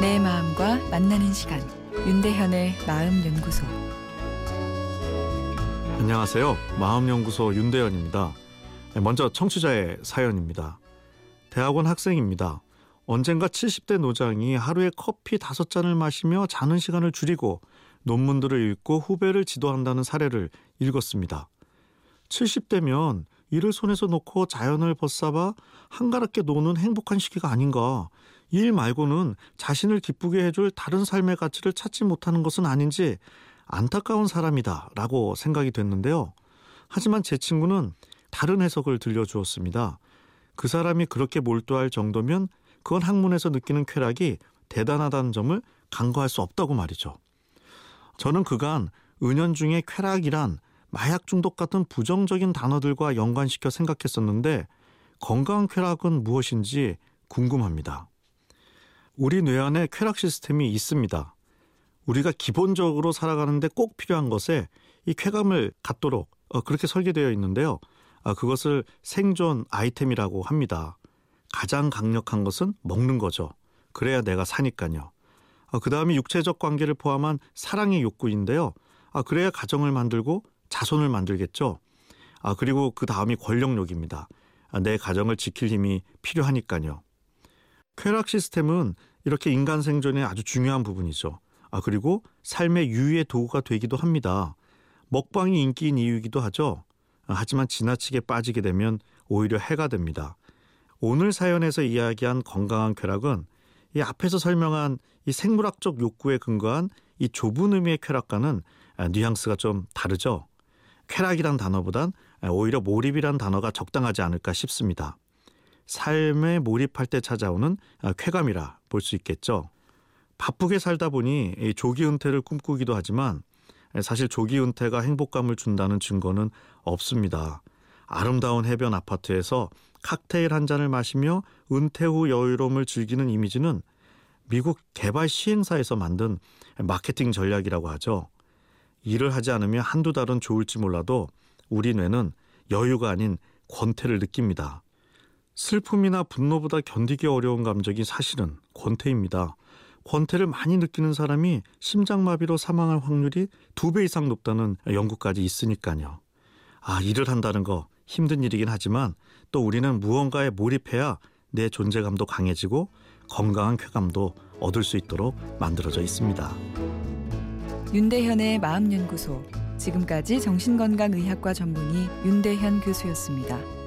마음과 만나는 시간 윤대현의 마음 연구소 안녕하세요. 마음 연구소 윤대현입니다. 먼저 청취자의 사연입니다. 대학원 학생입니다. 언젠가 70대 노장이 하루에 커피 5잔을 마시며 자는 시간을 줄이고 논문들을 읽고 후배를 지도한다는 사례를 읽었습니다. 70대면 일을 손에서 놓고 자연을 벗사봐 한가롭게 노는 행복한 시기가 아닌가. 일 말고는 자신을 기쁘게 해줄 다른 삶의 가치를 찾지 못하는 것은 아닌지 안타까운 사람이다 라고 생각이 됐는데요. 하지만 제 친구는 다른 해석을 들려주었습니다. 그 사람이 그렇게 몰두할 정도면 그건 학문에서 느끼는 쾌락이 대단하다는 점을 간과할 수 없다고 말이죠. 저는 그간 은연중에 쾌락이란 마약 중독 같은 부정적인 단어들과 연관시켜 생각했었는데 건강한 쾌락은 무엇인지 궁금합니다. 우리 뇌 안에 쾌락 시스템이 있습니다. 우리가 기본적으로 살아가는데 꼭 필요한 것에 이 쾌감을 갖도록 어, 그렇게 설계되어 있는데요. 아, 그것을 생존 아이템이라고 합니다. 가장 강력한 것은 먹는 거죠. 그래야 내가 사니까요. 아, 그 다음이 육체적 관계를 포함한 사랑의 욕구인데요. 아, 그래야 가정을 만들고 자손을 만들겠죠. 아, 그리고 그 다음이 권력욕입니다. 아, 내 가정을 지킬 힘이 필요하니까요. 쾌락 시스템은 이렇게 인간 생존에 아주 중요한 부분이죠. 아, 그리고 삶의 유의의 도구가 되기도 합니다. 먹방이 인기인 이유이기도 하죠. 아, 하지만 지나치게 빠지게 되면 오히려 해가 됩니다. 오늘 사연에서 이야기한 건강한 쾌락은 이 앞에서 설명한 이 생물학적 욕구에 근거한 이 좁은 의미의 쾌락과는 아, 뉘앙스가 좀 다르죠. 쾌락이란 단어보단 오히려 몰입이란 단어가 적당하지 않을까 싶습니다. 삶에 몰입할 때 찾아오는 아, 쾌감이라 볼 수 있겠죠. 바쁘게 살다 보니 조기 은퇴를 꿈꾸기도 하지만 사실 조기 은퇴가 행복감을 준다는 증거는 없습니다. 아름다운 해변 아파트에서 칵테일 한 잔을 마시며 은퇴 후 여유로움을 즐기는 이미지는 미국 개발 시행사에서 만든 마케팅 전략이라고 하죠. 일을 하지 않으면 한두 달은 좋을지 몰라도 우리 뇌는 여유가 아닌 권태를 느낍니다. 슬픔이나 분노보다 견디기 어려운 감정이 사실은 권태입니다. 권태를 많이 느끼는 사람이 심장마비로 사망할 확률이 두 배 이상 높다는 연구까지 있으니까요. 아, 일을 한다는 거 힘든 일이긴 하지만 또 우리는 무언가에 몰입해야 내 존재감도 강해지고 건강한 쾌감도 얻을 수 있도록 만들어져 있습니다. 윤대현의 마음연구소 지금까지 정신건강의학과 전문의 윤대현 교수였습니다.